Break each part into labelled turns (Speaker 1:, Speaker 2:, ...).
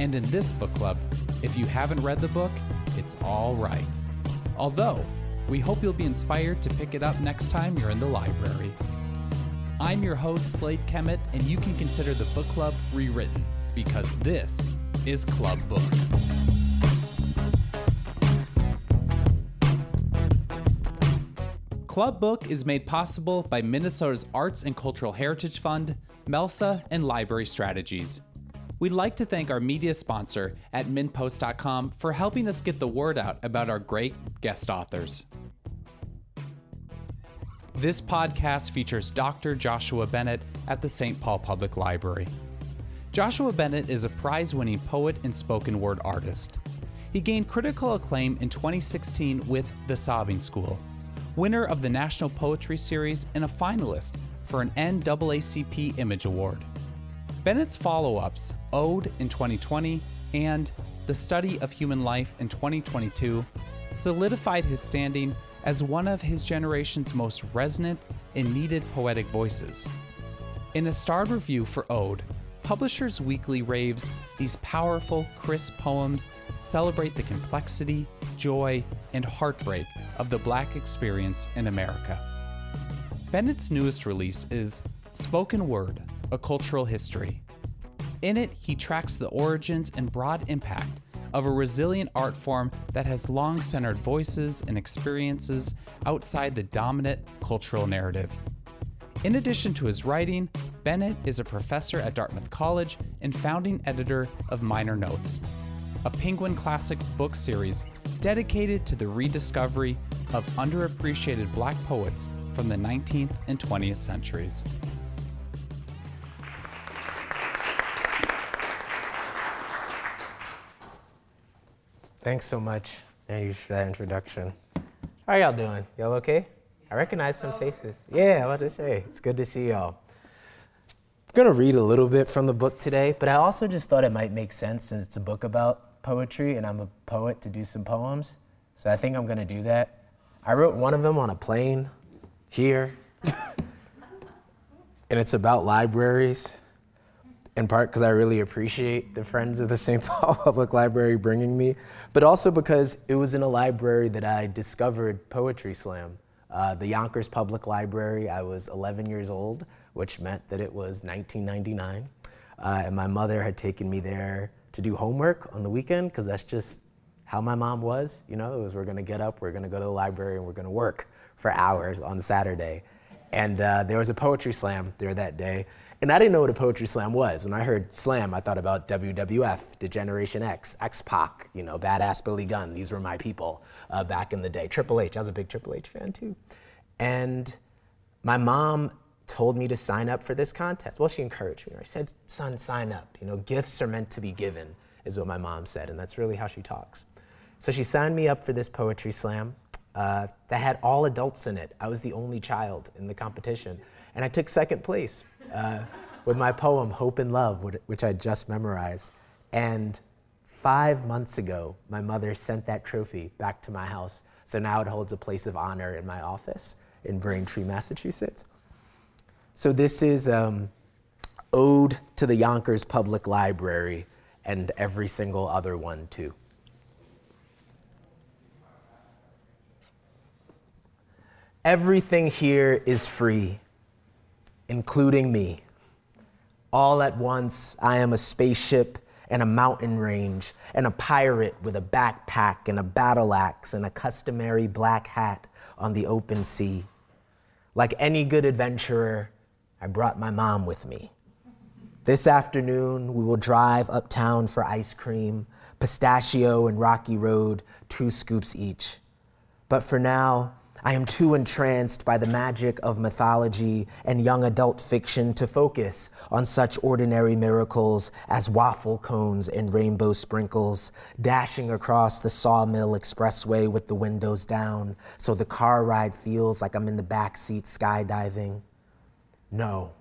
Speaker 1: And in this book club, if you haven't read the book, it's all right. Although, we hope you'll be inspired to pick it up next time you're in the library. I'm your host, Slade Kemet, and you can consider the book club rewritten because this is Club Book. Club Book is made possible by Minnesota's Arts and Cultural Heritage Fund, MELSA, and Library Strategies. We'd like to thank our media sponsor at MinnPost.com for helping us get the word out about our great guest authors. This podcast features Dr. Joshua Bennett at the St. Paul Public Library. Joshua Bennett is a prize winning poet and spoken word artist. He gained critical acclaim in 2016 with The Sobbing School, winner of the National Poetry Series and a finalist for an NAACP Image Award. Bennett's follow ups, Owed in 2020 and The Study of Human Life in 2022, solidified his standing as one of his generation's most resonant and needed poetic voices. In a starred review for Owed, Publishers Weekly raves these powerful, crisp poems celebrate the complexity, joy, and heartbreak of the Black experience in America. Bennett's newest release is Spoken Word a Cultural History. In it, he tracks the origins and broad impact of a resilient art form that has long centered voices and experiences outside the dominant cultural narrative. In addition to his writing, Bennett is a professor at Dartmouth College and founding editor of Minor Notes, a Penguin Classics book series dedicated to the rediscovery of underappreciated black poets from the 19th and 20th centuries.
Speaker 2: Thanks so much, Andrew, for that introduction. How are y'all doing? Y'all okay? I recognize some faces. Yeah, what to say? It's good to see y'all. I'm gonna read a little bit from the book today, but I also just thought it might make sense since it's a book about poetry and I'm a poet to do some poems. So I think I'm gonna do that. I wrote one of them on a plane here, and it's about libraries in part because I really appreciate the Friends of the St. Paul Public Library bringing me, but also because it was in a library that I discovered Poetry Slam. Uh, the Yonkers Public Library, I was 11 years old, which meant that it was 1999. Uh, and my mother had taken me there to do homework on the weekend because that's just how my mom was. You know, it was we're going to get up, we're going to go to the library, and we're going to work for hours on Saturday. And uh, there was a poetry slam there that day. And I didn't know what a poetry slam was. When I heard slam, I thought about WWF, D-Generation X, X Pac, you know, Badass Billy Gunn. These were my people uh, back in the day. Triple H, I was a big Triple H fan too. And my mom told me to sign up for this contest. Well, she encouraged me. She said, son, sign up. You know, gifts are meant to be given, is what my mom said. And that's really how she talks. So she signed me up for this poetry slam uh, that had all adults in it. I was the only child in the competition. And I took second place uh, with my poem, Hope and Love, which I just memorized. And five months ago, my mother sent that trophy back to my house. So now it holds a place of honor in my office in Braintree, Massachusetts. So this is um, Ode to the Yonkers Public Library and every single other one, too. Everything here is free including me. All at once, I am a spaceship and a mountain range, and a pirate with a backpack and a battle axe and a customary black hat on the open sea. Like any good adventurer, I brought my mom with me. This afternoon, we will drive uptown for ice cream, pistachio and rocky road, two scoops each. But for now, I am too entranced by the magic of mythology and young adult fiction to focus on such ordinary miracles as waffle cones and rainbow sprinkles, dashing across the sawmill expressway with the windows down so the car ride feels like I'm in the back seat skydiving. No.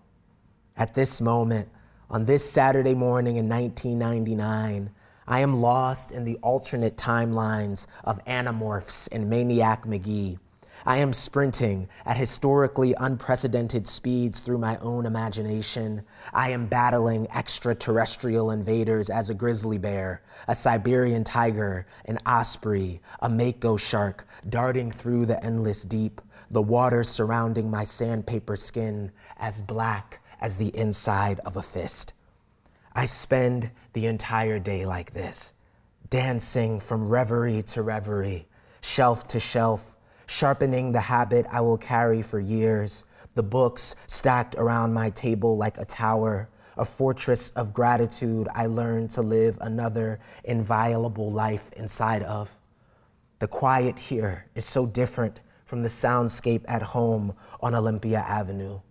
Speaker 2: At this moment, on this Saturday morning in 1999, I am lost in the alternate timelines of Animorphs and Maniac Magee I am sprinting at historically unprecedented speeds through my own imagination. I am battling extraterrestrial invaders as a grizzly bear, a Siberian tiger, an osprey, a mako shark, darting through the endless deep, the water surrounding my sandpaper skin as black as the inside of a fist. I spend the entire day like this, dancing from reverie to reverie, shelf to shelf sharpening the habit I will carry for years, the books stacked around my table like a tower, a fortress of gratitude I learned to live another inviolable life inside of. The quiet here is so different from the soundscape at home on Olympia Avenue.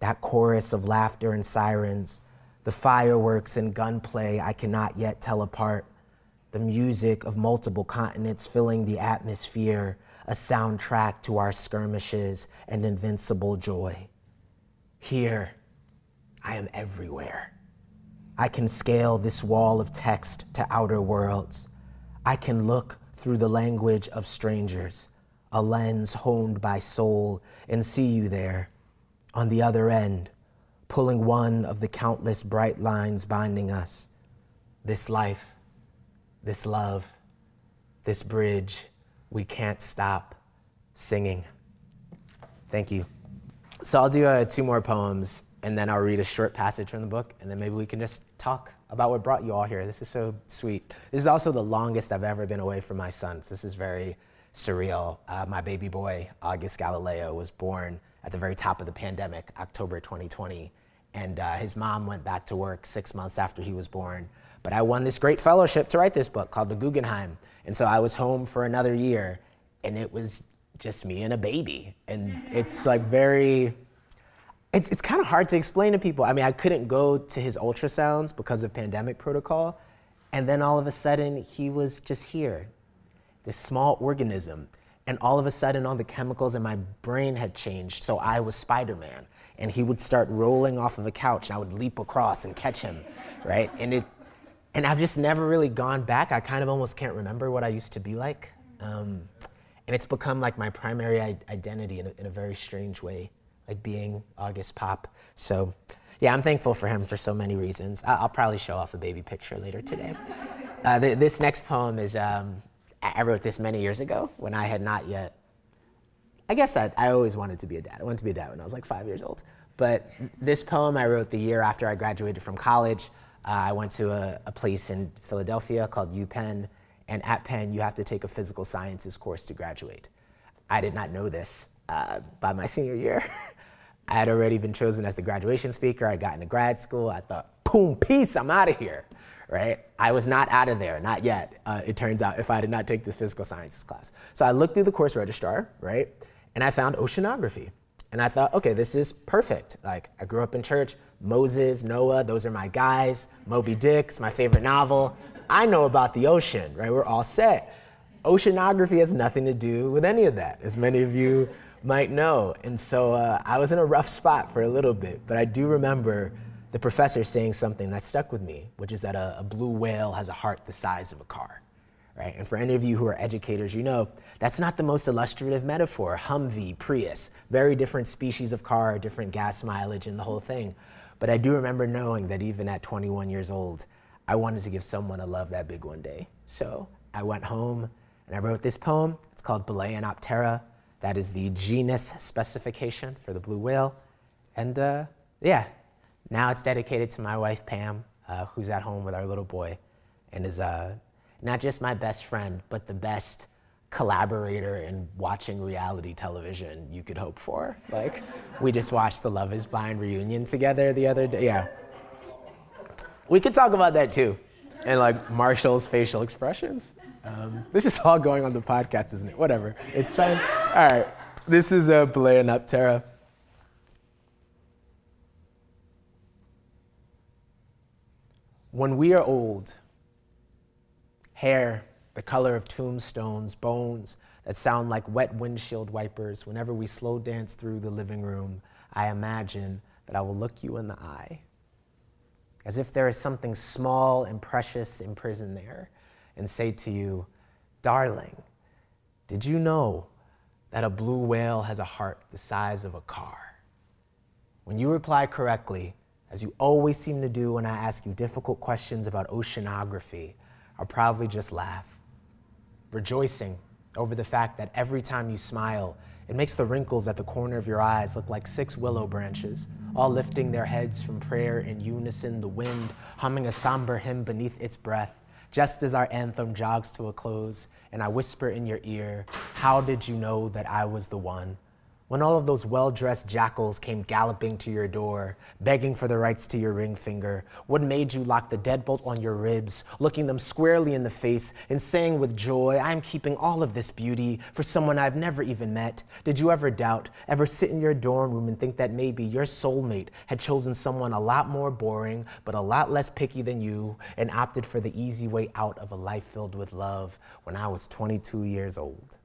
Speaker 2: That chorus of laughter and sirens, the fireworks and gunplay I cannot yet tell apart, the music of multiple continents filling the atmosphere a soundtrack to our skirmishes and invincible joy. Here, I am everywhere. I can scale this wall of text to outer worlds. I can look through the language of strangers, a lens honed by soul, and see you there, on the other end, pulling one of the countless bright lines binding us. This life, this love, this bridge we can't stop singing. Thank you. So I'll do uh, two more poems and then I'll read a short passage from the book and then maybe we can just talk about what brought you all here. This is so sweet. This is also the longest I've ever been away from my sons. This is very surreal. Uh, my baby boy, August Galileo, was born at the very top of the pandemic, October 2020. And uh, his mom went back to work six months after he was born. But I won this great fellowship to write this book called The Guggenheim. And so I was home for another year, and it was just me and a baby. And it's like very, it's, it's kind of hard to explain to people. I mean, I couldn't go to his ultrasounds because of pandemic protocol. And then all of a sudden, he was just here, this small organism. And all of a sudden, all the chemicals in my brain had changed. So I was Spider Man. And he would start rolling off of a couch, and I would leap across and catch him, right? And it, and I've just never really gone back. I kind of almost can't remember what I used to be like. Um, and it's become like my primary identity in a, in a, very strange way, like being August Pop. So, yeah, I'm thankful for him for so many reasons. I- will probably show off a baby picture later today. Uh, th- this next poem is, um, I wrote this many years ago when I had not yet, I guess I, I always wanted to be a dad. I wanted to be a dad when I was like five years old. But this poem I wrote the year after I graduated from college. Uh, I went to a, a, place in Philadelphia called UPenn, and at Penn, you have to take a physical sciences course to graduate. I did not know this uh, by my senior year. I had already been chosen as the graduation speaker. I got into grad school. I thought, boom, peace, I'm out of here, right? I was not out of there, not yet, uh, it turns out, if I did not take this physical sciences class. So I looked through the course registrar, right? And I found oceanography. And I thought, okay, this is perfect. Like, I grew up in church, Moses, Noah, those are my guys. Moby Dick's my favorite novel. I know about the ocean, right? We're all set. Oceanography has nothing to do with any of that, as many of you might know. And so uh, I was in a rough spot for a little bit, but I do remember the professor saying something that stuck with me, which is that a, a blue whale has a heart the size of a car. Right? And for any of you who are educators, you know that's not the most illustrative metaphor. Humvee, Prius, very different species of car, different gas mileage, and the whole thing. But I do remember knowing that even at 21 years old, I wanted to give someone a love that big one day. So I went home and I wrote this poem. It's called Balaenoptera. That is the genus specification for the blue whale. And uh, yeah, now it's dedicated to my wife, Pam, uh, who's at home with our little boy and is uh, not just my best friend, but the best collaborator in watching reality television you could hope for. Like, we just watched the Love is Blind reunion together the other day. Yeah. We could talk about that too. And like Marshall's facial expressions. Um, this is all going on the podcast, isn't it? Whatever. It's fine. All right. this is a uh, Belea When we are old, hair the color of tombstones, bones that sound like wet windshield wipers, whenever we slow dance through the living room, I imagine that I will look you in the eye. As if there is something small and precious imprisoned there, and say to you, Darling, did you know that a blue whale has a heart the size of a car? When you reply correctly, as you always seem to do when I ask you difficult questions about oceanography, I'll probably just laugh, rejoicing over the fact that every time you smile, it makes the wrinkles at the corner of your eyes look like six willow branches, all lifting their heads from prayer in unison, the wind humming a somber hymn beneath its breath, just as our anthem jogs to a close, and I whisper in your ear, How did you know that I was the one? When all of those well dressed jackals came galloping to your door, begging for the rights to your ring finger? What made you lock the deadbolt on your ribs, looking them squarely in the face and saying with joy, I'm keeping all of this beauty for someone I've never even met? Did you ever doubt, ever sit in your dorm room and think that maybe your soulmate had chosen someone a lot more boring, but a lot less picky than you, and opted for the easy way out of a life filled with love when I was 22 years old?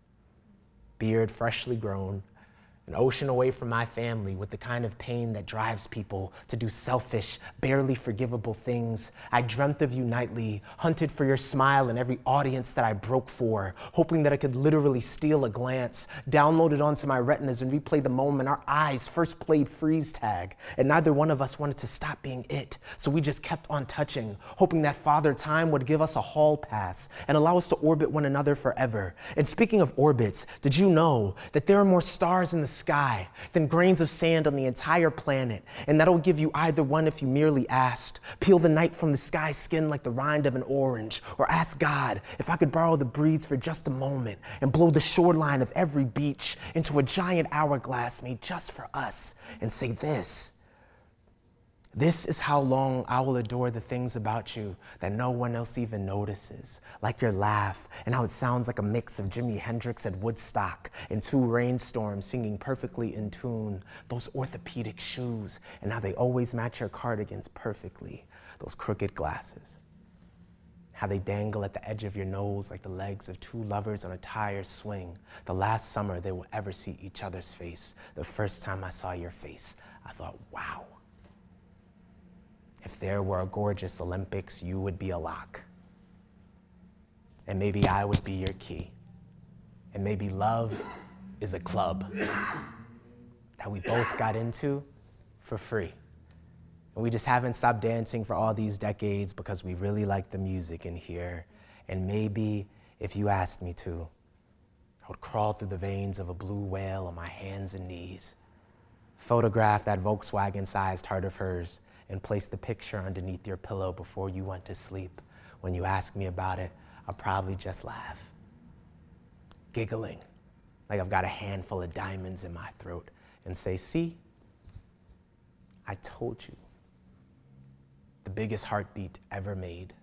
Speaker 2: Beard freshly grown, an ocean away from my family with the kind of pain that drives people to do selfish, barely forgivable things. I dreamt of you nightly, hunted for your smile in every audience that I broke for, hoping that I could literally steal a glance, download it onto my retinas and replay the moment our eyes first played freeze tag. And neither one of us wanted to stop being it, so we just kept on touching, hoping that Father Time would give us a hall pass and allow us to orbit one another forever. And speaking of orbits, did you know that there are more stars in the sky than grains of sand on the entire planet. And that'll give you either one if you merely asked. Peel the night from the sky skin like the rind of an orange. Or ask God if I could borrow the breeze for just a moment and blow the shoreline of every beach into a giant hourglass made just for us and say this this is how long I will adore the things about you that no one else even notices, like your laugh and how it sounds like a mix of Jimi Hendrix at Woodstock and two rainstorms singing perfectly in tune, those orthopedic shoes and how they always match your cardigans perfectly, those crooked glasses, how they dangle at the edge of your nose like the legs of two lovers on a tire swing, the last summer they will ever see each other's face. The first time I saw your face, I thought, wow if there were a gorgeous Olympics, you would be a lock. And maybe I would be your key. And maybe love is a club that we both got into for free. And we just haven't stopped dancing for all these decades because we really like the music in here. And maybe if you asked me to, I would crawl through the veins of a blue whale on my hands and knees, photograph that Volkswagen sized heart of hers, and place the picture underneath your pillow before you went to sleep. When you ask me about it, I'll probably just laugh, giggling like I've got a handful of diamonds in my throat, and say, See, I told you. The biggest heartbeat ever made.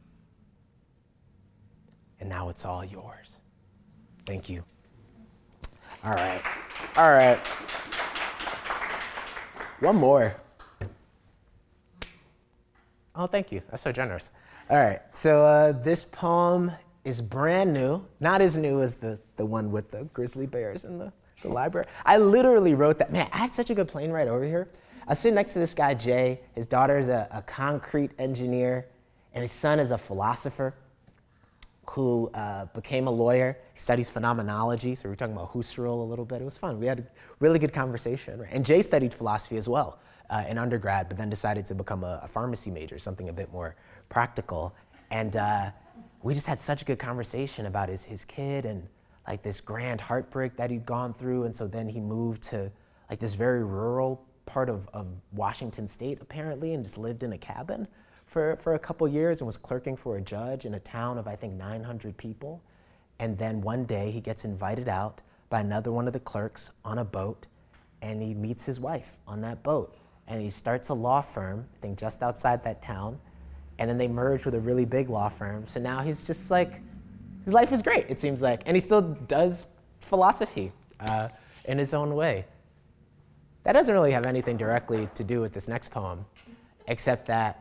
Speaker 2: And now it's all yours. Thank you. All right. All right. One more. Oh, thank you. That's so generous. All right. So uh, this poem is brand new, not as new as the, the one with the grizzly bears in the, the library. I literally wrote that. Man, I had such a good plane ride over here. I was sitting next to this guy, Jay. His daughter is a, a concrete engineer, and his son is a philosopher who uh, became a lawyer. He studies phenomenology, so we were talking about Husserl a little bit. It was fun. We had a really good conversation. Right? And Jay studied philosophy as well uh, in undergrad, but then decided to become a, a, pharmacy major, something a bit more practical. And uh, we just had such a good conversation about his, his kid and like this grand heartbreak that he'd gone through. And so then he moved to like this very rural part of, of Washington state, apparently, and just lived in a cabin for, for a couple years and was clerking for a judge in a town of, I think, 900 people. And then one day he gets invited out by another one of the clerks on a boat, and he meets his wife on that boat and he starts a law firm, I think just outside that town, and then they merge with a really big law firm. So now he's just like, his life is great, it seems like, and he still does philosophy. Uh, in his own way. That doesn't really have anything directly to do with this next poem, except that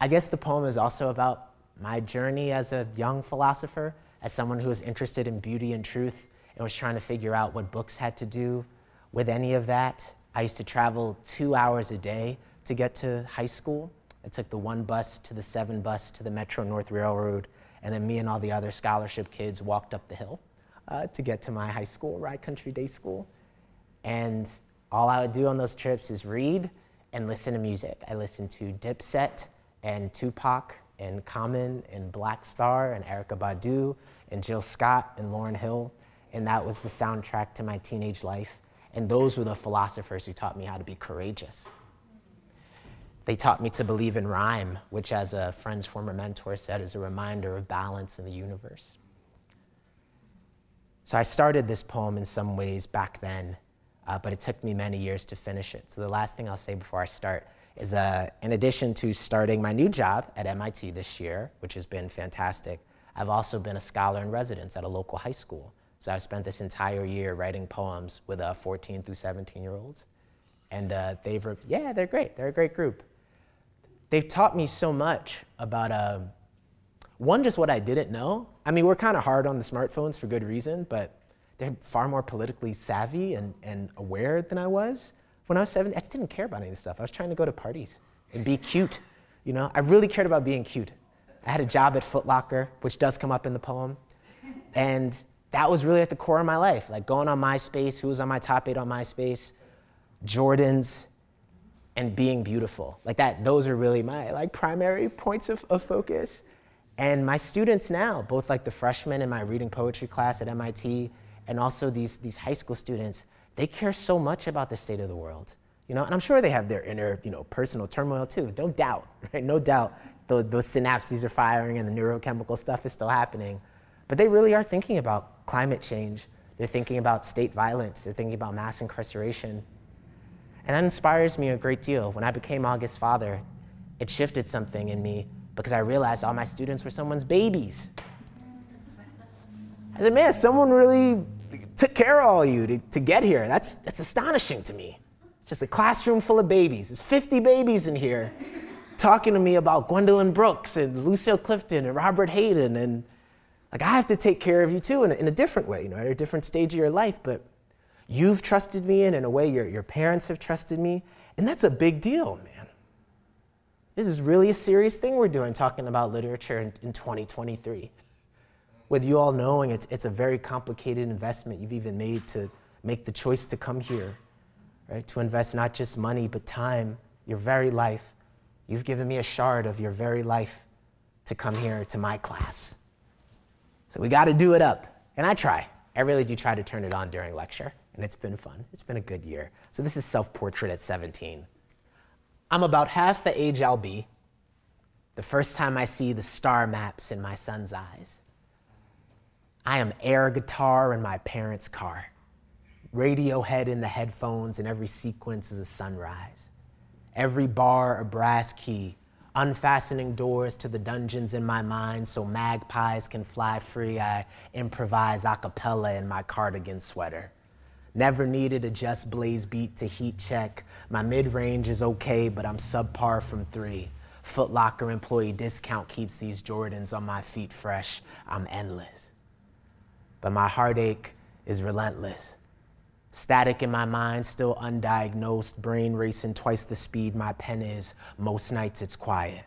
Speaker 2: I guess the poem is also about my journey as a young philosopher, as someone who was interested in beauty and truth and was trying to figure out what books had to do with any of that. I used to travel two hours a day to get to high school. I took the one bus to the seven bus to the Metro North Railroad, and then me and all the other scholarship kids walked up the hill uh, to get to my high school, Rye Country Day School. And all I would do on those trips is read and listen to music. I listened to Dipset and Tupac and Common and Black Star and Erykah Badu and Jill Scott and Lauryn Hill. And that was the soundtrack to my teenage life. And those were the philosophers who taught me how to be courageous. They taught me to believe in rhyme, which, as a friend's former mentor said, is a reminder of balance in the universe. So I started this poem in some ways back then, uh, but it took me many years to finish it. So the last thing I'll say before I start is uh, in addition to starting my new job at MIT this year, which has been fantastic, I've also been a scholar in residence at a local high school. So I've spent this entire year writing poems with uh, 14 through 17 year olds. And uh, they've, re- yeah, they're great. They're a great group. They've taught me so much about, uh, one, just what I didn't know. I mean, we're kind of hard on the smartphones for good reason, but they're far more politically savvy and, and aware than I was. When I was seven, I just didn't care about any of this stuff. I was trying to go to parties and be cute. You know, I really cared about being cute. I had a job at Foot Locker, which does come up in the poem. And that was really at the core of my life. Like going on MySpace, who was on my top eight on MySpace, Jordans, and being beautiful. Like that, those are really my like primary points of, of focus. And my students now, both like the freshmen in my reading poetry class at MIT, and also these, these high school students, they care so much about the state of the world. You know, and I'm sure they have their inner, you know, personal turmoil too. Don't doubt, right? No doubt those, those synapses are firing and the neurochemical stuff is still happening. But they really are thinking about climate change. They're thinking about state violence. They're thinking about mass incarceration. And that inspires me a great deal. When I became August's father, it shifted something in me because I realized all my students were someone's babies. I said, man, someone really took care of all you to, to get here. That's, that's astonishing to me. It's just a classroom full of babies. There's 50 babies in here talking to me about Gwendolyn Brooks and Lucille Clifton and Robert Hayden. And like, I have to take care of you too in a, in a different way, you know, at a different stage of your life. But you've trusted me in, in a way your, your parents have trusted me. And that's a big deal, man. This is really a serious thing we're doing talking about literature in, in 2023. With you all knowing it's, it's a very complicated investment you've even made to make the choice to come here, right? To invest not just money, but time, your very life. You've given me a shard of your very life to come here to my class. So we got to do it up. And I try. I really do try to turn it on during lecture, and it's been fun. It's been a good year. So this is self portrait at 17. I'm about half the age I'll be the first time I see the star maps in my son's eyes. I am air guitar in my parents' car, Radiohead in the headphones, and every sequence is a sunrise. Every bar a brass key, unfastening doors to the dungeons in my mind so magpies can fly free. I improvise a cappella in my cardigan sweater. Never needed a just blaze beat to heat check. My mid range is okay, but I'm subpar from three. Foot Locker employee discount keeps these Jordans on my feet fresh. I'm endless but my heartache is relentless. Static in my mind, still undiagnosed, brain racing twice the speed my pen is. Most nights it's quiet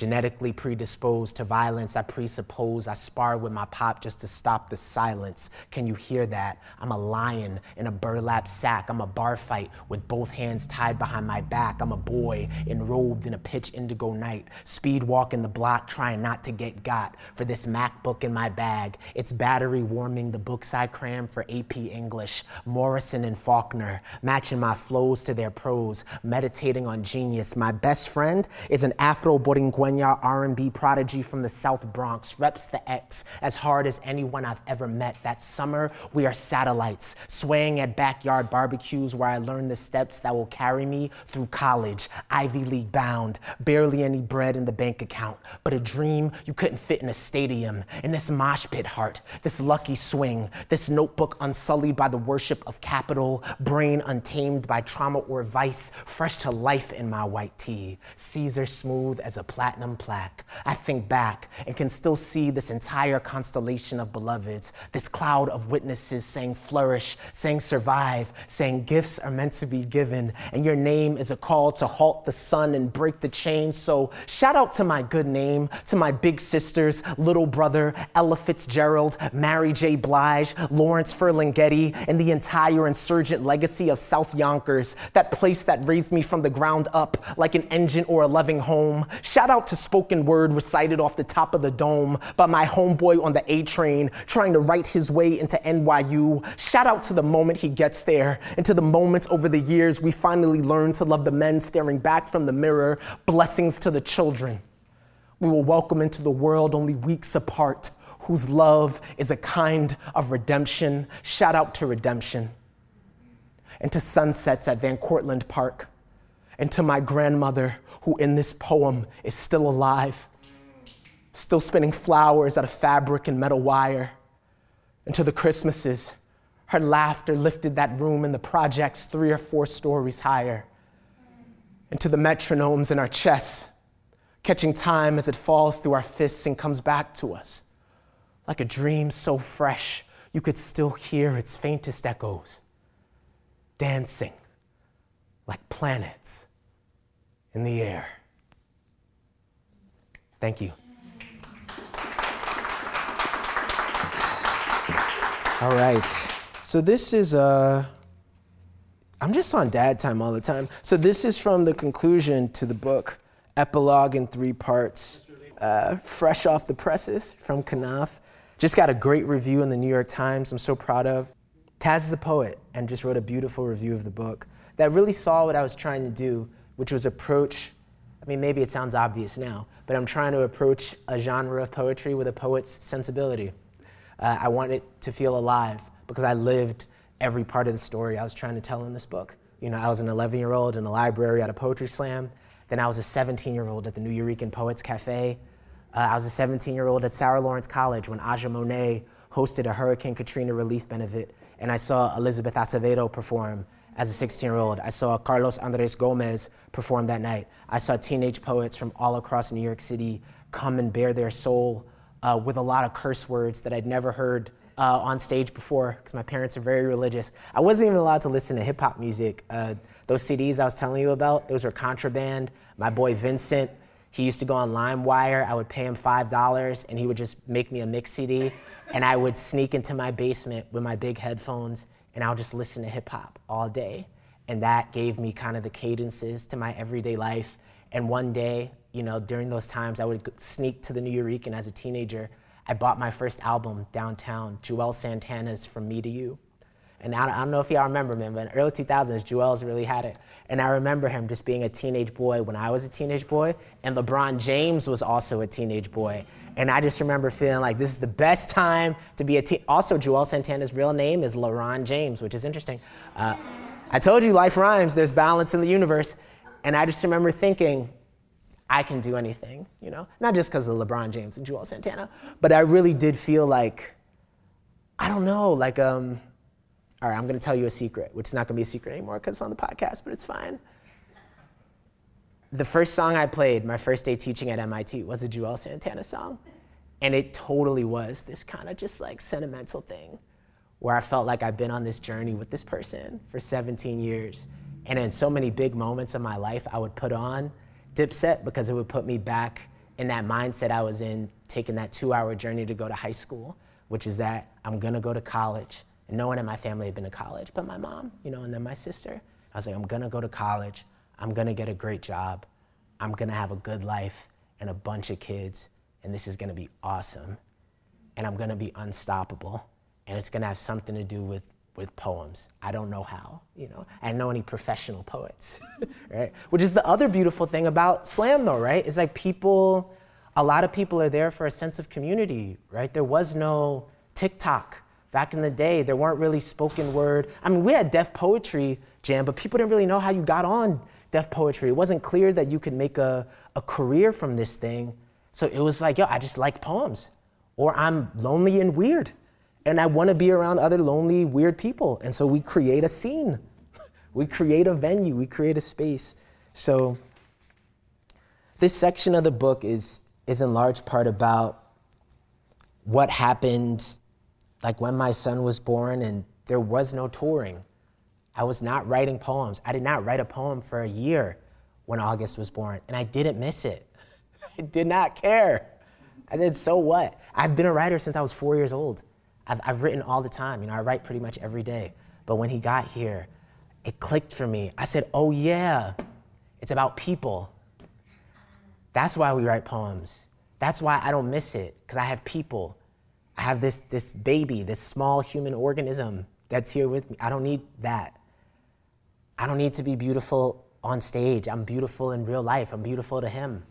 Speaker 2: genetically predisposed to violence, I presuppose I spar with my pop just to stop the silence. Can you hear that? I'm a lion in a burlap sack. I'm a bar fight with both hands tied behind my back. I'm a boy enrobed in a pitch indigo night, speed walking the block trying not to get got. For this MacBook in my bag, it's battery warming the books I cram for AP English. Morrison and Faulkner, matching my flows to their prose, meditating on genius. My best friend is an Afro Borinquen Cigüeña R&B prodigy from the South Bronx, reps the X as hard as anyone I've ever met. That summer, we are satellites, swaying at backyard barbecues where I learned the steps that will carry me through college, Ivy League bound, barely any bread in the bank account, but a dream you couldn't fit in a stadium, in this mosh pit heart, this lucky swing, this notebook unsullied by the worship of capital, brain untamed by trauma or vice, fresh to life in my white tee, Caesar smooth as a platinum plaque. I think back and can still see this entire constellation of beloveds, this cloud of witnesses saying flourish, saying survive, saying gifts are meant to be given, and your name is a call to halt the sun and break the chains. So shout out to my good name, to my big sisters, little brother, Ella Fitzgerald, Mary J. Blige, Lawrence Ferlinghetti, and the entire insurgent legacy of South Yonkers, that place that raised me from the ground up like an engine or a loving home. Shout out to spoken word recited off the top of the dome by my homeboy on the A train trying to write his way into NYU. Shout out to the moment he gets there and to the moments over the years we finally learn to love the men staring back from the mirror. Blessings to the children. We will welcome into the world only weeks apart whose love is a kind of redemption. Shout out to redemption. And to sunsets at Van Cortlandt Park. And to my grandmother, who in this poem is still alive, still spinning flowers out of fabric and metal wire. And to the Christmases, her laughter lifted that room in the projects three or four stories higher. And to the metronomes in our chests, catching time as it falls through our fists and comes back to us like a dream so fresh you could still hear its faintest echoes, dancing like planets in the air. Thank you. All right. So this is uh I'm just on dad time all the time. So this is from the conclusion to the book, epilogue in three parts, uh, fresh off the presses from Knopf. Just got a great review in the New York Times. I'm so proud of. Taz is a poet and just wrote a beautiful review of the book that really saw what I was trying to do, which was approach. I mean, maybe it sounds obvious now, but I'm trying to approach a genre of poetry with a poet's sensibility. Uh, I want it to feel alive because I lived every part of the story I was trying to tell in this book. You know, I was an 11 year old in a library at a poetry slam. Then I was a 17 year old at the Nuyorican Poets Cafe. Uh, I was a 17 year old at Sarah Lawrence College when Aja Monet hosted a Hurricane Katrina relief benefit, and I saw Elizabeth Acevedo perform as a 16 year old. I saw Carlos Andres Gomez perform that night. I saw teenage poets from all across New York City come and bare their soul uh, with a lot of curse words that I'd never heard uh, on stage before because my parents are very religious. I wasn't even allowed to listen to hip hop music. Uh, those CDs I was telling you about, those were contraband. My boy Vincent, he used to go on LimeWire. I would pay him $5 and he would just make me a mix CD. And I would sneak into my basement with my big headphones and I'll just listen to hip hop all day. And that gave me kind of the cadences to my everyday life. And one day, you know, during those times, I would sneak to the Nuyorican as a teenager. I bought my first album downtown, Juelz Santana's From Me to You. And I don't know if y'all remember him, but in early 2000s, Juelz really had it. And I remember him just being a teenage boy when I was a teenage boy, and LeBron James was also a teenage boy. And I just remember feeling like this is the best time to be a teen. Also, Juelz Santana's real name is LaRon James, which is interesting. Uh, I told you life rhymes, there's balance in the universe. And I just remember thinking, I can do anything, you know? Not just because of LeBron James and Juelz Santana, but I really did feel like, I don't know, like, um, all right, I'm gonna tell you a secret, which is not gonna be a secret anymore because it's on the podcast, but it's fine. The first song I played, my first day teaching at MIT, was a Juelz Santana song. And it totally was this kind of just like sentimental thing where I felt like I've been on this journey with this person for 17 years. And in so many big moments of my life, I would put on Dipset because it would put me back in that mindset I was in, taking that two hour journey to go to high school, which is that I'm gonna go to college. And no one in my family had been to college, but my mom, you know, and then my sister. I was like, I'm gonna go to college. I'm gonna get a great job. I'm gonna have a good life and a bunch of kids, and this is gonna be awesome. And I'm gonna be unstoppable. And it's gonna have something to do with with poems. I don't know how, you know. I know any professional poets, right? Which is the other beautiful thing about slam though, right? It's like people, a lot of people are there for a sense of community, right? There was no TikTok. Back in the day, there weren't really spoken word. I mean, we had Def Poetry Jam, but people didn't really know how you got on Def Poetry. It wasn't clear that you could make a, a career from this thing. So it was like, yo, I just like poems. Or I'm lonely and weird and I want to be around other lonely, weird people. And so we create a scene, we create a venue, we create a space. So this section of the book is, is in large part about what happened, like when my son was born and there was no touring. I was not writing poems. I did not write a poem for a year when August was born, and I didn't miss it. I did not care. I said, so what? I've been a writer since I was four years old. I've, I've written all the time. You know, I write pretty much every day. But when he got here, it clicked for me. I said, oh, yeah, it's about people. That's why we write poems. That's why I don't miss it, because I have people. I have this, this baby, this small human organism that's here with me. I don't need that. I don't need to be beautiful on stage. I'm beautiful in real life. I'm beautiful to him.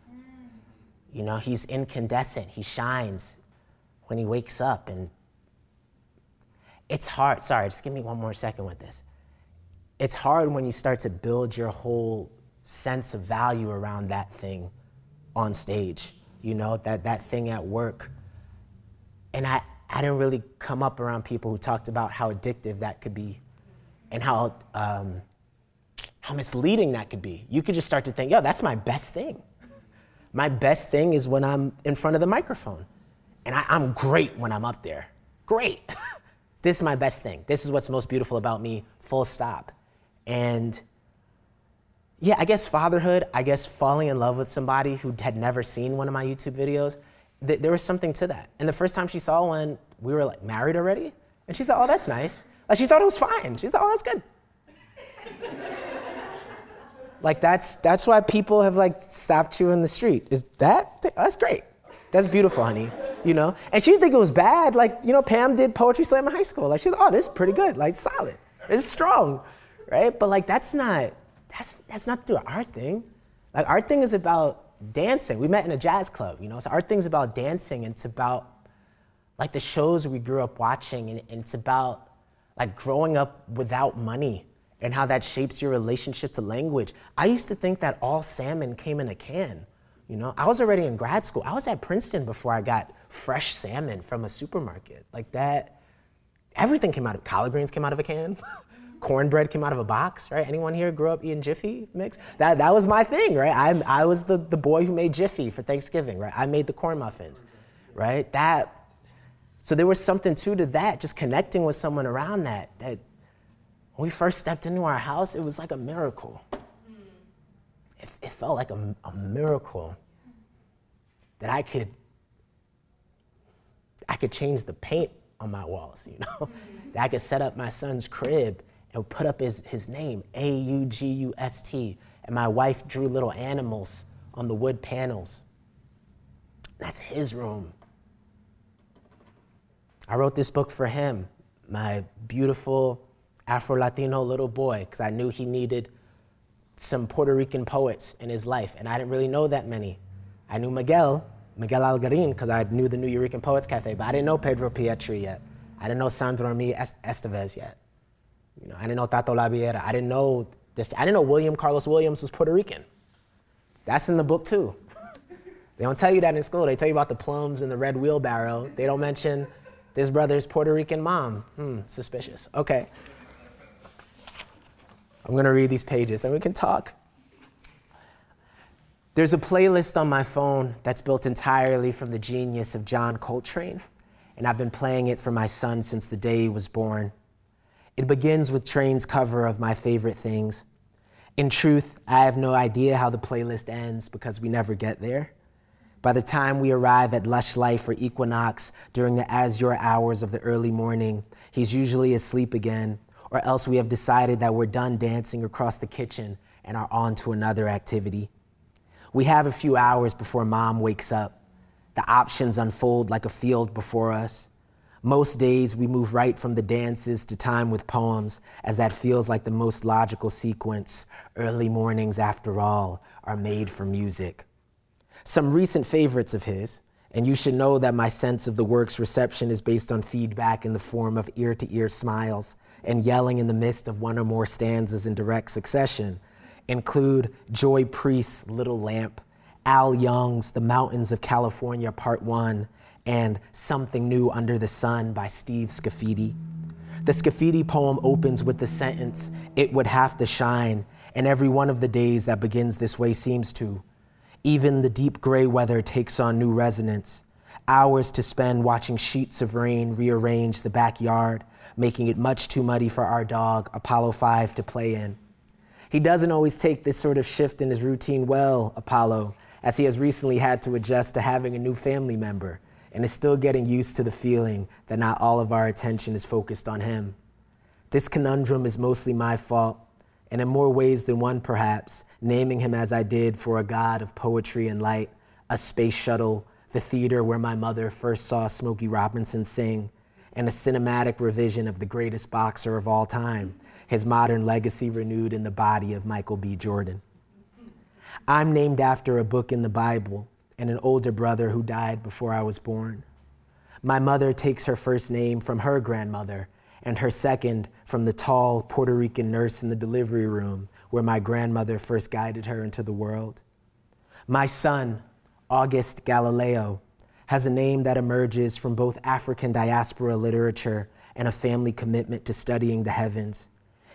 Speaker 2: You know, he's incandescent. He shines when he wakes up and it's hard. Sorry, just give me one more second with this. It's hard when you start to build your whole sense of value around that thing on stage, you know, that, that thing at work. And I, I didn't really come up around people who talked about how addictive that could be and how, um, how misleading that could be. You could just start to think, yo, that's my best thing. My best thing is when I'm in front of the microphone. And I, I'm great when I'm up there. Great. This is my best thing. This is what's most beautiful about me, full stop. And yeah, I guess fatherhood, I guess falling in love with somebody who had never seen one of my YouTube videos, th- there was something to that. And the first time she saw one, we were like married already. And she said, oh, that's nice. Like she thought it was fine. She said, oh, that's good. Like that's, that's why people have like stopped you in the street. Is that, that's great. That's beautiful, honey you know? And she didn't think it was bad. Like, you know, Pam did poetry slam in high school. Like, she was, oh, this is pretty good, like, solid. It's strong, right? But, like, that's not, that's, that's not through our thing. Like, our thing is about dancing. We met in a jazz club, you know? So, art thing's about dancing, and it's about, like, the shows we grew up watching, and, and it's about, like, growing up without money and how that shapes your relationship to language. I used to think that all salmon came in a can. You know, I was already in grad school. I was at Princeton before I got fresh salmon from a supermarket. Like that, everything came out of collard greens came out of a can. Cornbread came out of a box, right? Anyone here grew up eating Jiffy mix? That, that was my thing, right? I, I was the, the boy who made Jiffy for Thanksgiving, right? I made the corn muffins, right? That, so there was something too to that, just connecting with someone around that. That when we first stepped into our house, it was like a miracle. It, it felt like a, a miracle that I could I could change the paint on my walls, you know? that I could set up my son's crib and put up his, his name, A U G U S T. And my wife drew little animals on the wood panels. That's his room. I wrote this book for him, my beautiful Afro Latino little boy, because I knew he needed some Puerto Rican poets in his life, and I didn't really know that many. I knew Miguel, Miguel Algarin because I knew the Nuyorican Poets Cafe, but I didn't know Pedro Pietri yet. I didn't know Sandra María Esteves yet. You know, I didn't know Tato Laviera. I didn't know this. I didn't know William Carlos Williams was Puerto Rican. That's in the book too. they don't tell you that in school. They tell you about the plums and the red wheelbarrow. They don't mention this brother's Puerto Rican mom. Hmm, suspicious. Okay. I'm gonna read these pages, then we can talk. There's a playlist on my phone that's built entirely from the genius of John Coltrane, and I've been playing it for my son since the day he was born. It begins with Trane's cover of my favorite things. In truth, I have no idea how the playlist ends because we never get there. By the time we arrive at Lush Life or Equinox during the azure hours of the early morning, he's usually asleep again, or else we have decided that we're done dancing across the kitchen and are on to another activity. We have a few hours before mom wakes up. The options unfold like a field before us. Most days we move right from the dances to time with poems, as that feels like the most logical sequence. Early mornings, after all, are made for music. Some recent favorites of his, and you should know that my sense of the work's reception is based on feedback in the form of ear to ear smiles and yelling in the midst of one or more stanzas in direct succession, include Joy Priest's Little Lamp, Al Young's The Mountains of California, Part 1, and Something New Under the Sun by Steve Scafidi. The Scafidi poem opens with the sentence, It would have to shine, and every one of the days that begins this way seems to. Even the deep gray weather takes on new resonance. Hours to spend watching sheets of rain rearrange the backyard, making it much too muddy for our dog, Apollo 5, to play in. He doesn't always take this sort of shift in his routine well, Apollo, as he has recently had to adjust to having a new family member and is still getting used to the feeling that not all of our attention is focused on him. This conundrum is mostly my fault, and in more ways than one, perhaps, naming him as I did for a god of poetry and light, a space shuttle, the theater where my mother first saw Smokey Robinson sing, and a cinematic revision of the greatest boxer of all time, his modern legacy renewed in the body of Michael B. Jordan. I'm named after a book in the Bible and an older brother who died before I was born. My mother takes her first name from her grandmother, and her second from the tall Puerto Rican nurse in the delivery room where my grandmother first guided her into the world. My son, August Galileo, has a name that emerges from both African diaspora literature and a family commitment to studying the heavens.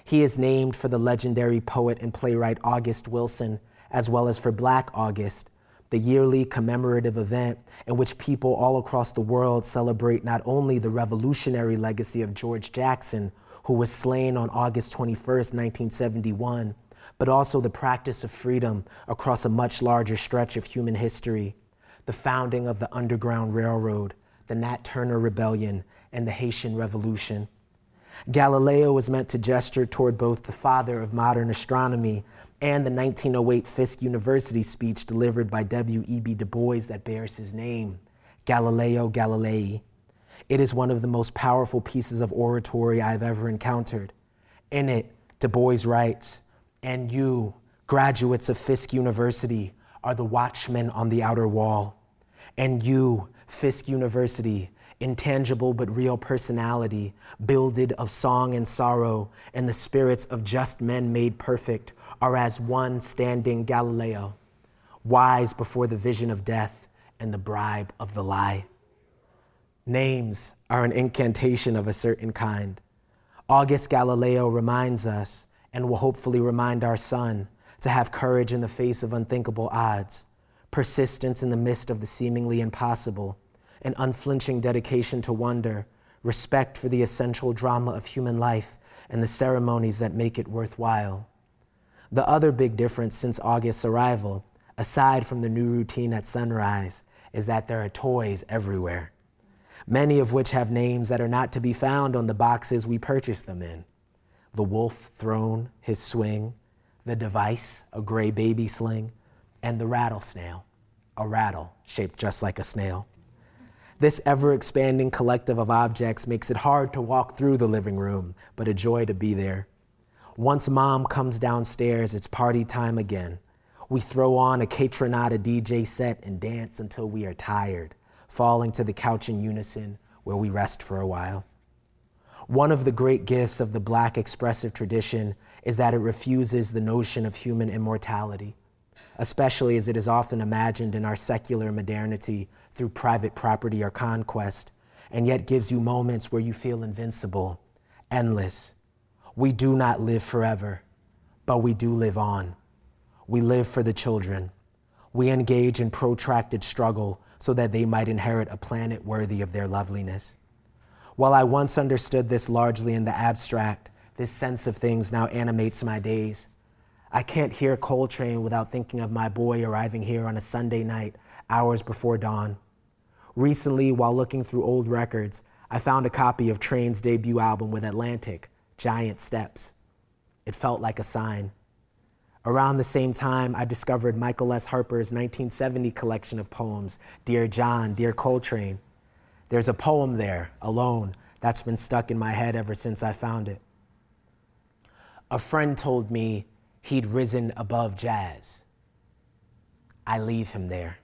Speaker 2: He is named for the legendary poet and playwright August Wilson, as well as for Black August, the yearly commemorative event in which people all across the world celebrate not only the revolutionary legacy of George Jackson, who was slain on August 21, 1971, but also the practice of freedom across a much larger stretch of human history the founding of the Underground Railroad, the Nat Turner Rebellion, and the Haitian Revolution. Galileo was meant to gesture toward both the father of modern astronomy and the 1908 Fisk University speech delivered by W.E.B. Du Bois that bears his name, Galileo Galilei. It is one of the most powerful pieces of oratory I've ever encountered. In it, Du Bois writes, And you, graduates of Fisk University, are the watchmen on the outer wall. And you, Fisk University, intangible but real personality, builded of song and sorrow, and the spirits of just men made perfect, are as one standing Galileo, wise before the vision of death and the bribe of the lie. Names are an incantation of a certain kind. August Galileo reminds us, and will hopefully remind our son, to have courage in the face of unthinkable odds, persistence in the midst of the seemingly impossible, an unflinching dedication to wonder, respect for the essential drama of human life and the ceremonies that make it worthwhile. The other big difference since August's arrival, aside from the new routine at sunrise, is that there are toys everywhere, many of which have names that are not to be found on the boxes we purchase them in. The wolf throne, his swing, the device, a gray baby sling, and the rattlesnail, a rattle shaped just like a snail. This ever expanding collective of objects makes it hard to walk through the living room, but a joy to be there. Once mom comes downstairs, it's party time again. We throw on a Kaytranada DJ set and dance until we are tired, falling to the couch in unison where we rest for a while. One of the great gifts of the black expressive tradition is that it refuses the notion of human immortality, especially as it is often imagined in our secular modernity through private property or conquest, and yet gives you moments where you feel invincible, endless, we do not live forever, but we do live on. We live for the children. We engage in protracted struggle so that they might inherit a planet worthy of their loveliness. While I once understood this largely in the abstract, this sense of things now animates my days. I can't hear Coltrane without thinking of my boy arriving here on a Sunday night, hours before dawn. Recently, while looking through old records, I found a copy of Trane's debut album with Atlantic, giant steps. It felt like a sign. Around the same time, I discovered Michael S. Harper's 1970 collection of poems, Dear John, Dear Coltrane. There's a poem there, alone, that's been stuck in my head ever since I found it. A friend told me he'd risen above jazz. I leave him there.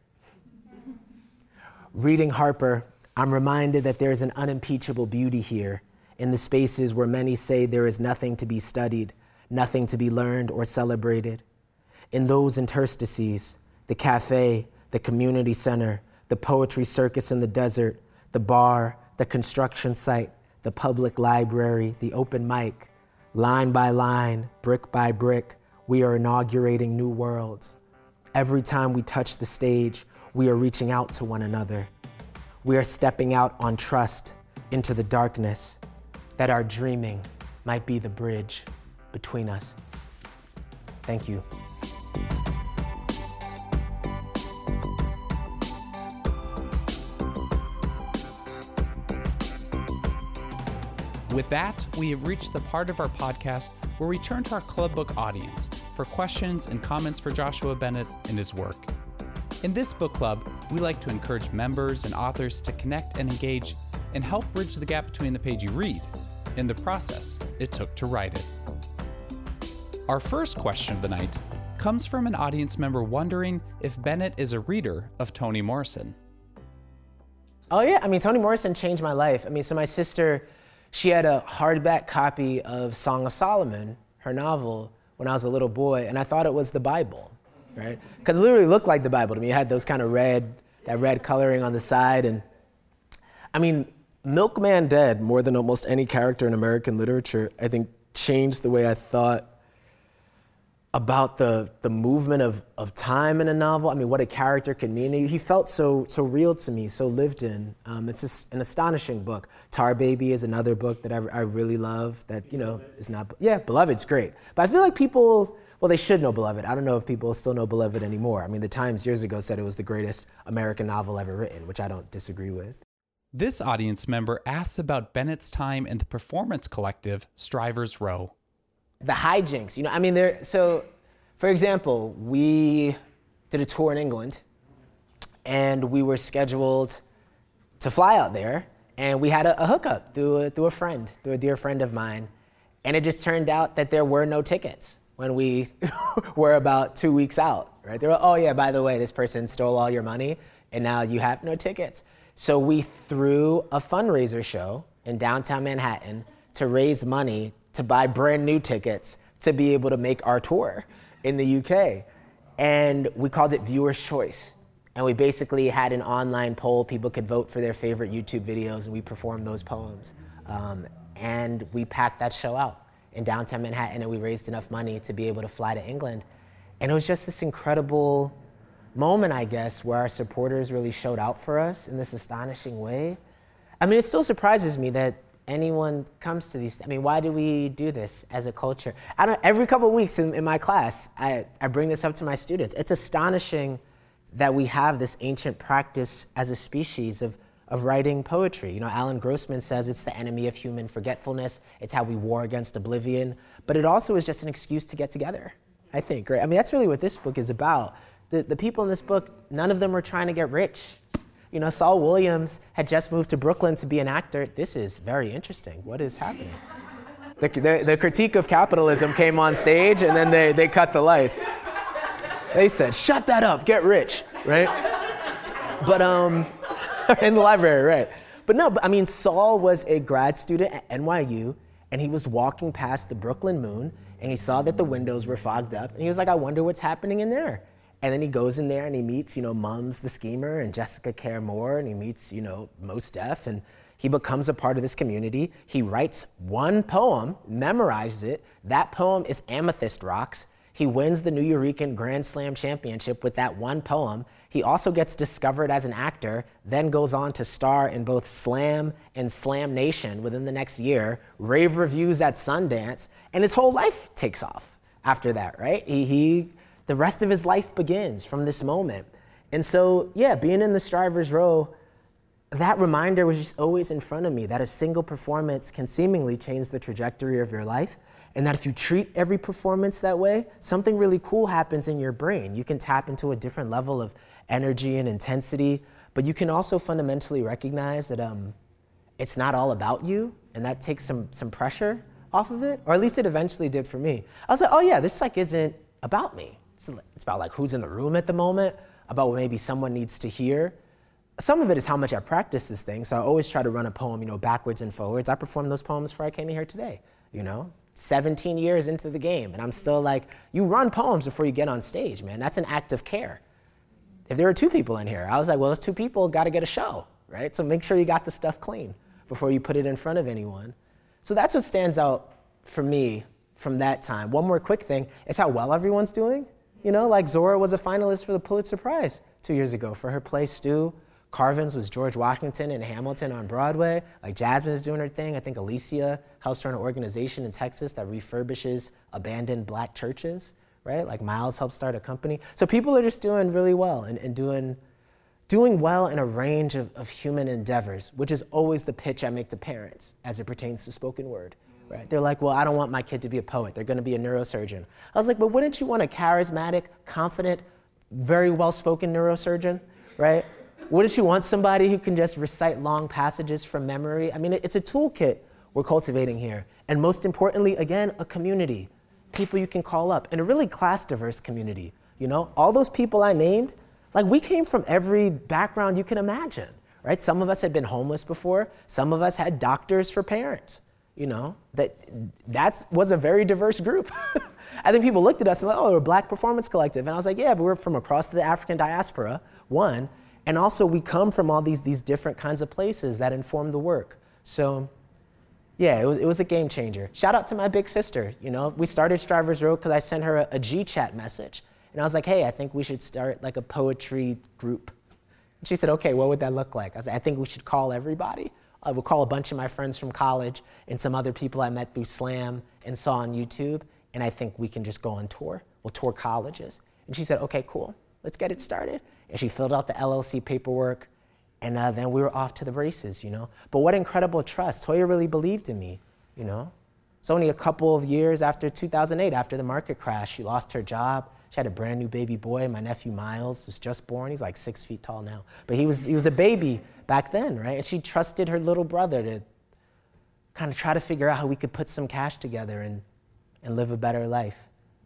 Speaker 2: Reading Harper, I'm reminded that there is an unimpeachable beauty here in the spaces where many say there is nothing to be studied, nothing to be learned or celebrated. In those interstices, the cafe, the community center, the poetry circus in the desert, the bar, the construction site, the public library, the open mic, line by line, brick by brick, we are inaugurating new worlds. Every time we touch the stage, we are reaching out to one another. We are stepping out on trust into the darkness that our dreaming might be the bridge between us. Thank you.
Speaker 1: With that, we have reached the part of our podcast where we turn to our club book audience for questions and comments for Joshua Bennett and his work. In this book club, we like to encourage members and authors to connect and engage and help bridge the gap between the page you read and the process it took to write it. Our first question of the night comes from an audience member wondering if Bennett is a reader of Toni Morrison.
Speaker 2: Oh, yeah. I mean, Toni Morrison changed my life. I mean, so my sister she had a hardback copy of Song of Solomon, her novel, when I was a little boy, and I thought it was the Bible, right? Because it literally looked like the Bible to me. It had those kind of red, that red coloring on the side. And I mean, Milkman Dead, more than almost any character in American literature, I think changed the way I thought about the, the movement of, of time in a novel. I mean, what a character can mean. He felt so, so real to me, so lived in. Um, it's an astonishing book. Tar Baby is another book that I, I really love that, you know, is not, yeah, Beloved's great. But I feel like people, well, they should know Beloved. I don't know if people still know Beloved anymore. I mean, the Times years ago said it was the greatest American novel ever written, which I don't disagree with.
Speaker 1: This audience member asks about Bennett's time in the performance collective Strivers Row
Speaker 2: the hijinks. You know, I mean, there. So, for example, we did a tour in England, and we were scheduled to fly out there, and we had a, a hookup through a, through a friend, through a dear friend of mine, and it just turned out that there were no tickets when we were about two weeks out. Right? They were, oh yeah, by the way, this person stole all your money, and now you have no tickets. So we threw a fundraiser show in downtown Manhattan to raise money to buy brand new tickets to be able to make our tour in the UK. And we called it Viewer's Choice. And we basically had an online poll. People could vote for their favorite YouTube videos, and we performed those poems. Um, and we packed that show out in downtown Manhattan, and we raised enough money to be able to fly to England. And it was just this incredible moment, I guess, where our supporters really showed out for us in this astonishing way. I mean, it still surprises me that anyone comes to these. I mean, why do we do this as a culture? I don't. Every couple of weeks in, in my class, I, I bring this up to my students. It's astonishing that we have this ancient practice as a species of of writing poetry. You know, Allen Grossman says it's the enemy of human forgetfulness. It's how we war against oblivion. But it also is just an excuse to get together. I think, right? I mean, that's really what this book is about. The, the people in this book, none of them are trying to get rich. You know, Saul Williams had just moved to Brooklyn to be an actor. This is very interesting. What is happening? The, the, the critique of capitalism came on stage and then they, they cut the lights. They said, shut that up, get rich, right? But, um, in the library, right? But no, but, I mean, Saul was a grad student at NYU and he was walking past the Brooklyn Moon and he saw that the windows were fogged up and he was like, I wonder what's happening in there. And then he goes in there and he meets, you know, Mums the Schemer and Jessica Care Moore, and he meets, you know, Mos Def, and he becomes a part of this community. He writes one poem, memorizes it. That poem is Amethyst Rocks. He wins the Nuyorican Grand Slam Championship with that one poem. He also gets discovered as an actor, then goes on to star in both Slam and Slam Nation within the next year, rave reviews at Sundance, and his whole life takes off after that, right? He, he the rest of his life begins from this moment. And so, yeah, being in the Strivers Row, that reminder was just always in front of me that a single performance can seemingly change the trajectory of your life. And that if you treat every performance that way, something really cool happens in your brain. You can tap into a different level of energy and intensity. but you can also fundamentally recognize that um, it's not all about you, and that takes some, some pressure off of it, or at least it eventually did for me. I was like, oh yeah, this like isn't about me. It's, about like who's in the room at the moment, about what maybe someone needs to hear. Some of it is how much I practice this thing, so I always try to run a poem, you know, backwards and forwards. I performed those poems before I came here today, you know, 17 years into the game, and I'm still like, you run poems before you get on stage, man. That's an act of care. If there were two people in here, I was like, well, those two people got to get a show, right? So make sure you got the stuff clean before you put it in front of anyone. So that's what stands out for me from that time. One more quick thing is how well everyone's doing. You know, like Zora was a finalist for the Pulitzer Prize two years ago for her play Stew. Carvens was George Washington and Hamilton on Broadway. Like Jasmine's doing her thing. I think Alicia helps run an organization in Texas that refurbishes abandoned black churches, right? Like Miles helped start a company. So people are just doing really well and, and doing, doing well in a range of, of human endeavors, which is always the pitch I make to parents as it pertains to spoken word. Right? They're like, well, I don't want my kid to be a poet. They're going to be a neurosurgeon. I was like, but wouldn't you want a charismatic, confident, very well spoken neurosurgeon, right? Wouldn't you want somebody who can just recite long passages from memory? I mean, it's a toolkit we're cultivating here. And most importantly, again, a community, people you can call up, and a really class diverse community. You know, all those people I named, like we came from every background you can imagine, right? Some of us had been homeless before, some of us had doctors for parents. You know, that that was a very diverse group. I think people looked at us and like, oh, we're a black performance collective. And I was like, yeah, but we're from across the African diaspora, one. And also, we come from all these, these different kinds of places that inform the work. So, yeah, it was, it was a game changer. Shout out to my big sister. You know, we started Strivers Row because I sent her a, a G chat message. And I was like, hey, I think we should start like a poetry group. And she said, okay, what would that look like? I said, I think we should call everybody. I would call a bunch of my friends from college and some other people I met through Slam and saw on YouTube, and I think we can just go on tour. We'll tour colleges. And she said, okay, cool, let's get it started. And she filled out the LLC paperwork, and uh, then we were off to the races, you know. But what incredible trust. Toya really believed in me, you know. It's only a couple of years after 2008, after the market crash, she lost her job. She had a brand new baby boy. My nephew Miles was just born. He's like six feet tall now. But he was, he was a baby back then, right? And she trusted her little brother to kind of try to figure out how we could put some cash together and, and live a better life,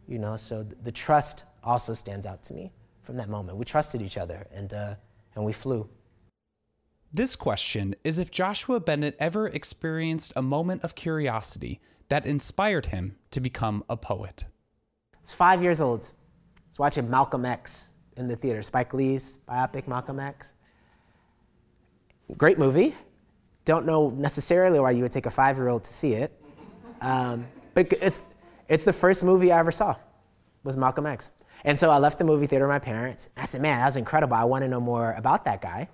Speaker 2: you know? So the trust also stands out to me from that moment. We trusted each other and, uh, and we flew.
Speaker 1: This question is if Joshua Bennett ever experienced a moment of curiosity that inspired him to become a poet.
Speaker 2: It's five years old. I was watching Malcolm X in the theater, Spike Lee's biopic Malcolm X. Great movie. Don't know necessarily why you would take a five year old to see it. Um, but it's, it's the first movie I ever saw, was Malcolm X. And so I left the movie theater with my parents. I said, man, that was incredible. I want to know more about that guy.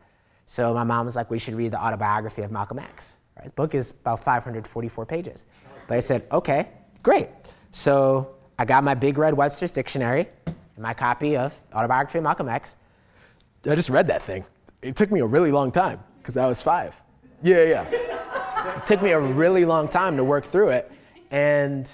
Speaker 2: So my mom was like, we should read the autobiography of Malcolm X. Right? The book is about 544 pages. But I said, okay, great. So I got my big red Webster's dictionary and my copy of Autobiography of Malcolm X. I just read that thing. It took me a really long time because I was five. Yeah, yeah. it took me a really long time to work through it. And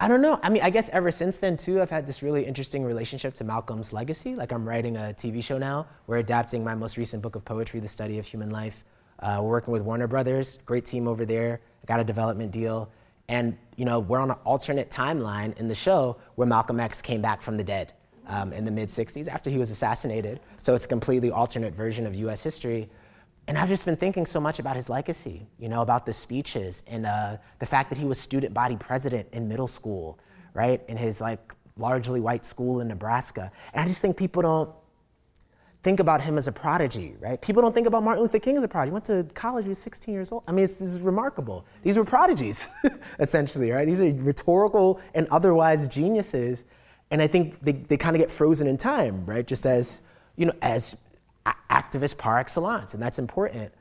Speaker 2: I don't know. I mean, I guess ever since then, too, I've had this really interesting relationship to Malcolm's legacy. Like, I'm writing a TV show now. We're adapting my most recent book of poetry, The Study of Human Life. Uh, we're working with Warner Brothers, great team over there. I got a development deal. And, you know, we're on an alternate timeline in the show where Malcolm X came back from the dead um, in the mid 60s after he was assassinated. So it's a completely alternate version of US history. And I've just been thinking so much about his legacy, you know, about the speeches and uh, the fact that he was student body president in middle school, right? In his like largely white school in Nebraska. And I just think people don't think about him as a prodigy, right? People don't think about Martin Luther King as a prodigy. He went to college, he was 16 years old. I mean, this is remarkable. These were prodigies, essentially, right? These are rhetorical and otherwise geniuses. And I think they, they kind of get frozen in time, right? Just as, you know, as activist par excellence, and that's important.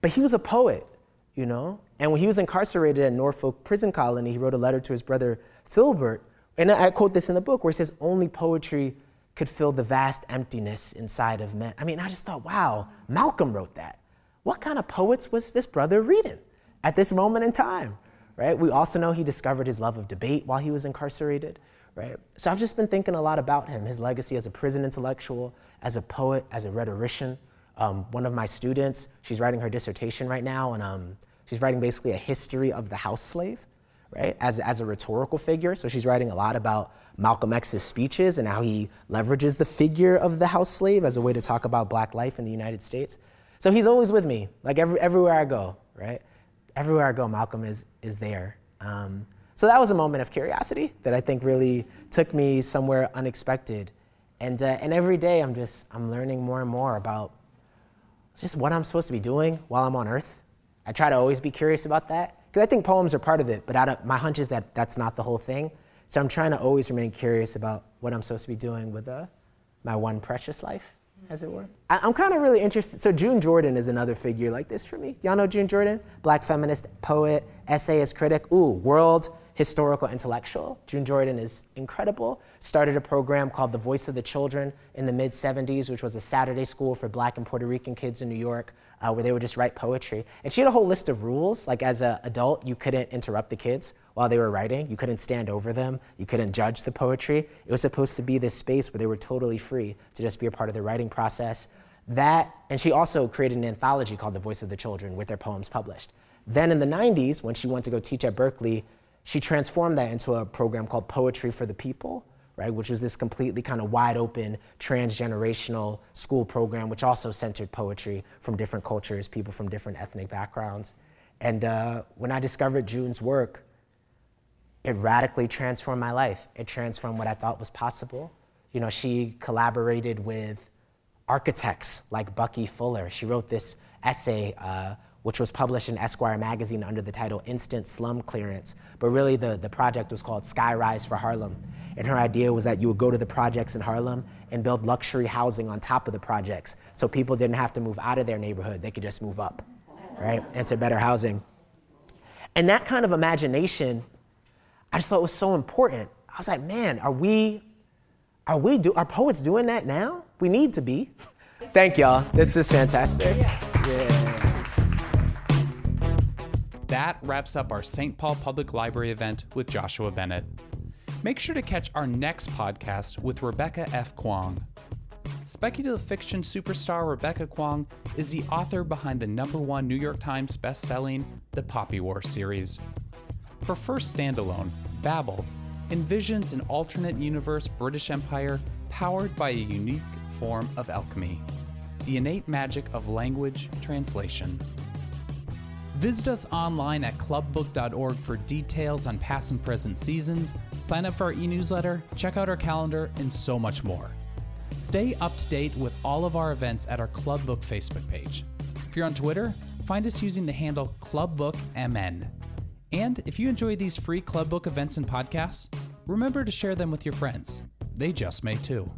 Speaker 2: But he was a poet, you know? And when he was incarcerated at Norfolk Prison Colony, he wrote a letter to his brother Philbert. And I quote this in the book where he says, Only poetry could fill the vast emptiness inside of men. I mean, I just thought, wow, Malcolm wrote that. What kind of poets was this brother reading at this moment in time? Right? We also know he discovered his love of debate while he was incarcerated right? So I've just been thinking a lot about him, his legacy as a prison intellectual, as a poet, as a rhetorician, Um, one of my students, she's writing her dissertation right now, and um, she's writing basically a history of the house slave, right, as, as a rhetorical figure. So she's writing a lot about Malcolm X's speeches and how he leverages the figure of the house slave as a way to talk about black life in the United States. So he's always with me, like every, everywhere I go, right? Everywhere I go, Malcolm is, is there. Um, so that was a moment of curiosity that I think really took me somewhere unexpected. And, uh, and every day I'm just, I'm learning more and more about just what I'm supposed to be doing while I'm on earth. I try to always be curious about that because I think poems are part of it, but out of, my hunch is that that's not the whole thing. So I'm trying to always remain curious about what I'm supposed to be doing with uh, my one precious life, as it were. I, am kind of really interested. So June Jordan is another figure like this for me. Y'all know June Jordan? Black feminist, poet, essayist, critic. Ooh, world historical intellectual. June Jordan is incredible. Started a program called The Voice of the Children in the mid 70s, which was a Saturday school for black and Puerto Rican kids in New York, uh, where they would just write poetry. And she had a whole list of rules. Like as an adult, you couldn't interrupt the kids while they were writing, you couldn't stand over them, you couldn't judge the poetry. It was supposed to be this space where they were totally free to just be a part of the writing process. That, and she also created an anthology called The Voice of the Children with their poems published. Then in the 90s, when she went to go teach at Berkeley, she transformed that into a program called Poetry for the People, right, which was this completely kind of wide open transgenerational school program, which also centered poetry from different cultures, people from different ethnic backgrounds. And uh, when I discovered June's work, it radically transformed my life. It transformed what I thought was possible. You know, she collaborated with architects like Bucky Fuller. She wrote this essay uh, which was published in Esquire magazine under the title Instant Slum Clearance. But really, the, the project was called Skyrise for Harlem. And her idea was that you would go to the projects in Harlem and build luxury housing on top of the projects so people didn't have to move out of their neighborhood, they could just move up, right, into better housing. And that kind of imagination, I just thought was so important. I was like, man, are we, are we, do, are poets doing that now? We need to be. Thank y'all. This is fantastic. Yeah.
Speaker 1: That wraps up our St. Paul Public Library event with Joshua Bennett. Make sure to catch our next podcast with Rebecca F. Kuang. Speculative fiction superstar Rebecca Kuang is the author behind the number one New York Times bestselling The Poppy War series. Her first standalone, Babel, envisions an alternate universe British Empire powered by a unique form of alchemy the innate magic of language translation. Visit us online at clubbook.org for details on past and present seasons, sign up for our e newsletter, check out our calendar, and so much more. Stay up to date with all of our events at our Clubbook Facebook page. If you're on Twitter, find us using the handle ClubBookMN. And if you enjoy these free Clubbook events and podcasts, remember to share them with your friends. They just may too.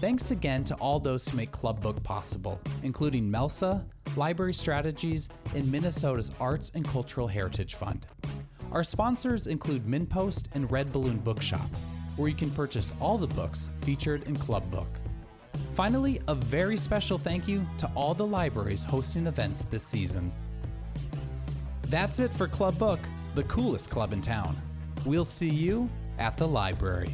Speaker 1: Thanks again to all those who make Club Book possible, including Melsa, Library Strategies, and Minnesota's Arts and Cultural Heritage Fund. Our sponsors include MinnPost and Red Balloon Bookshop, where you can purchase all the books featured in Club Book. Finally, a very special thank you to all the libraries hosting events this season. That's it for Club Book, the coolest club in town. We'll see you at the library.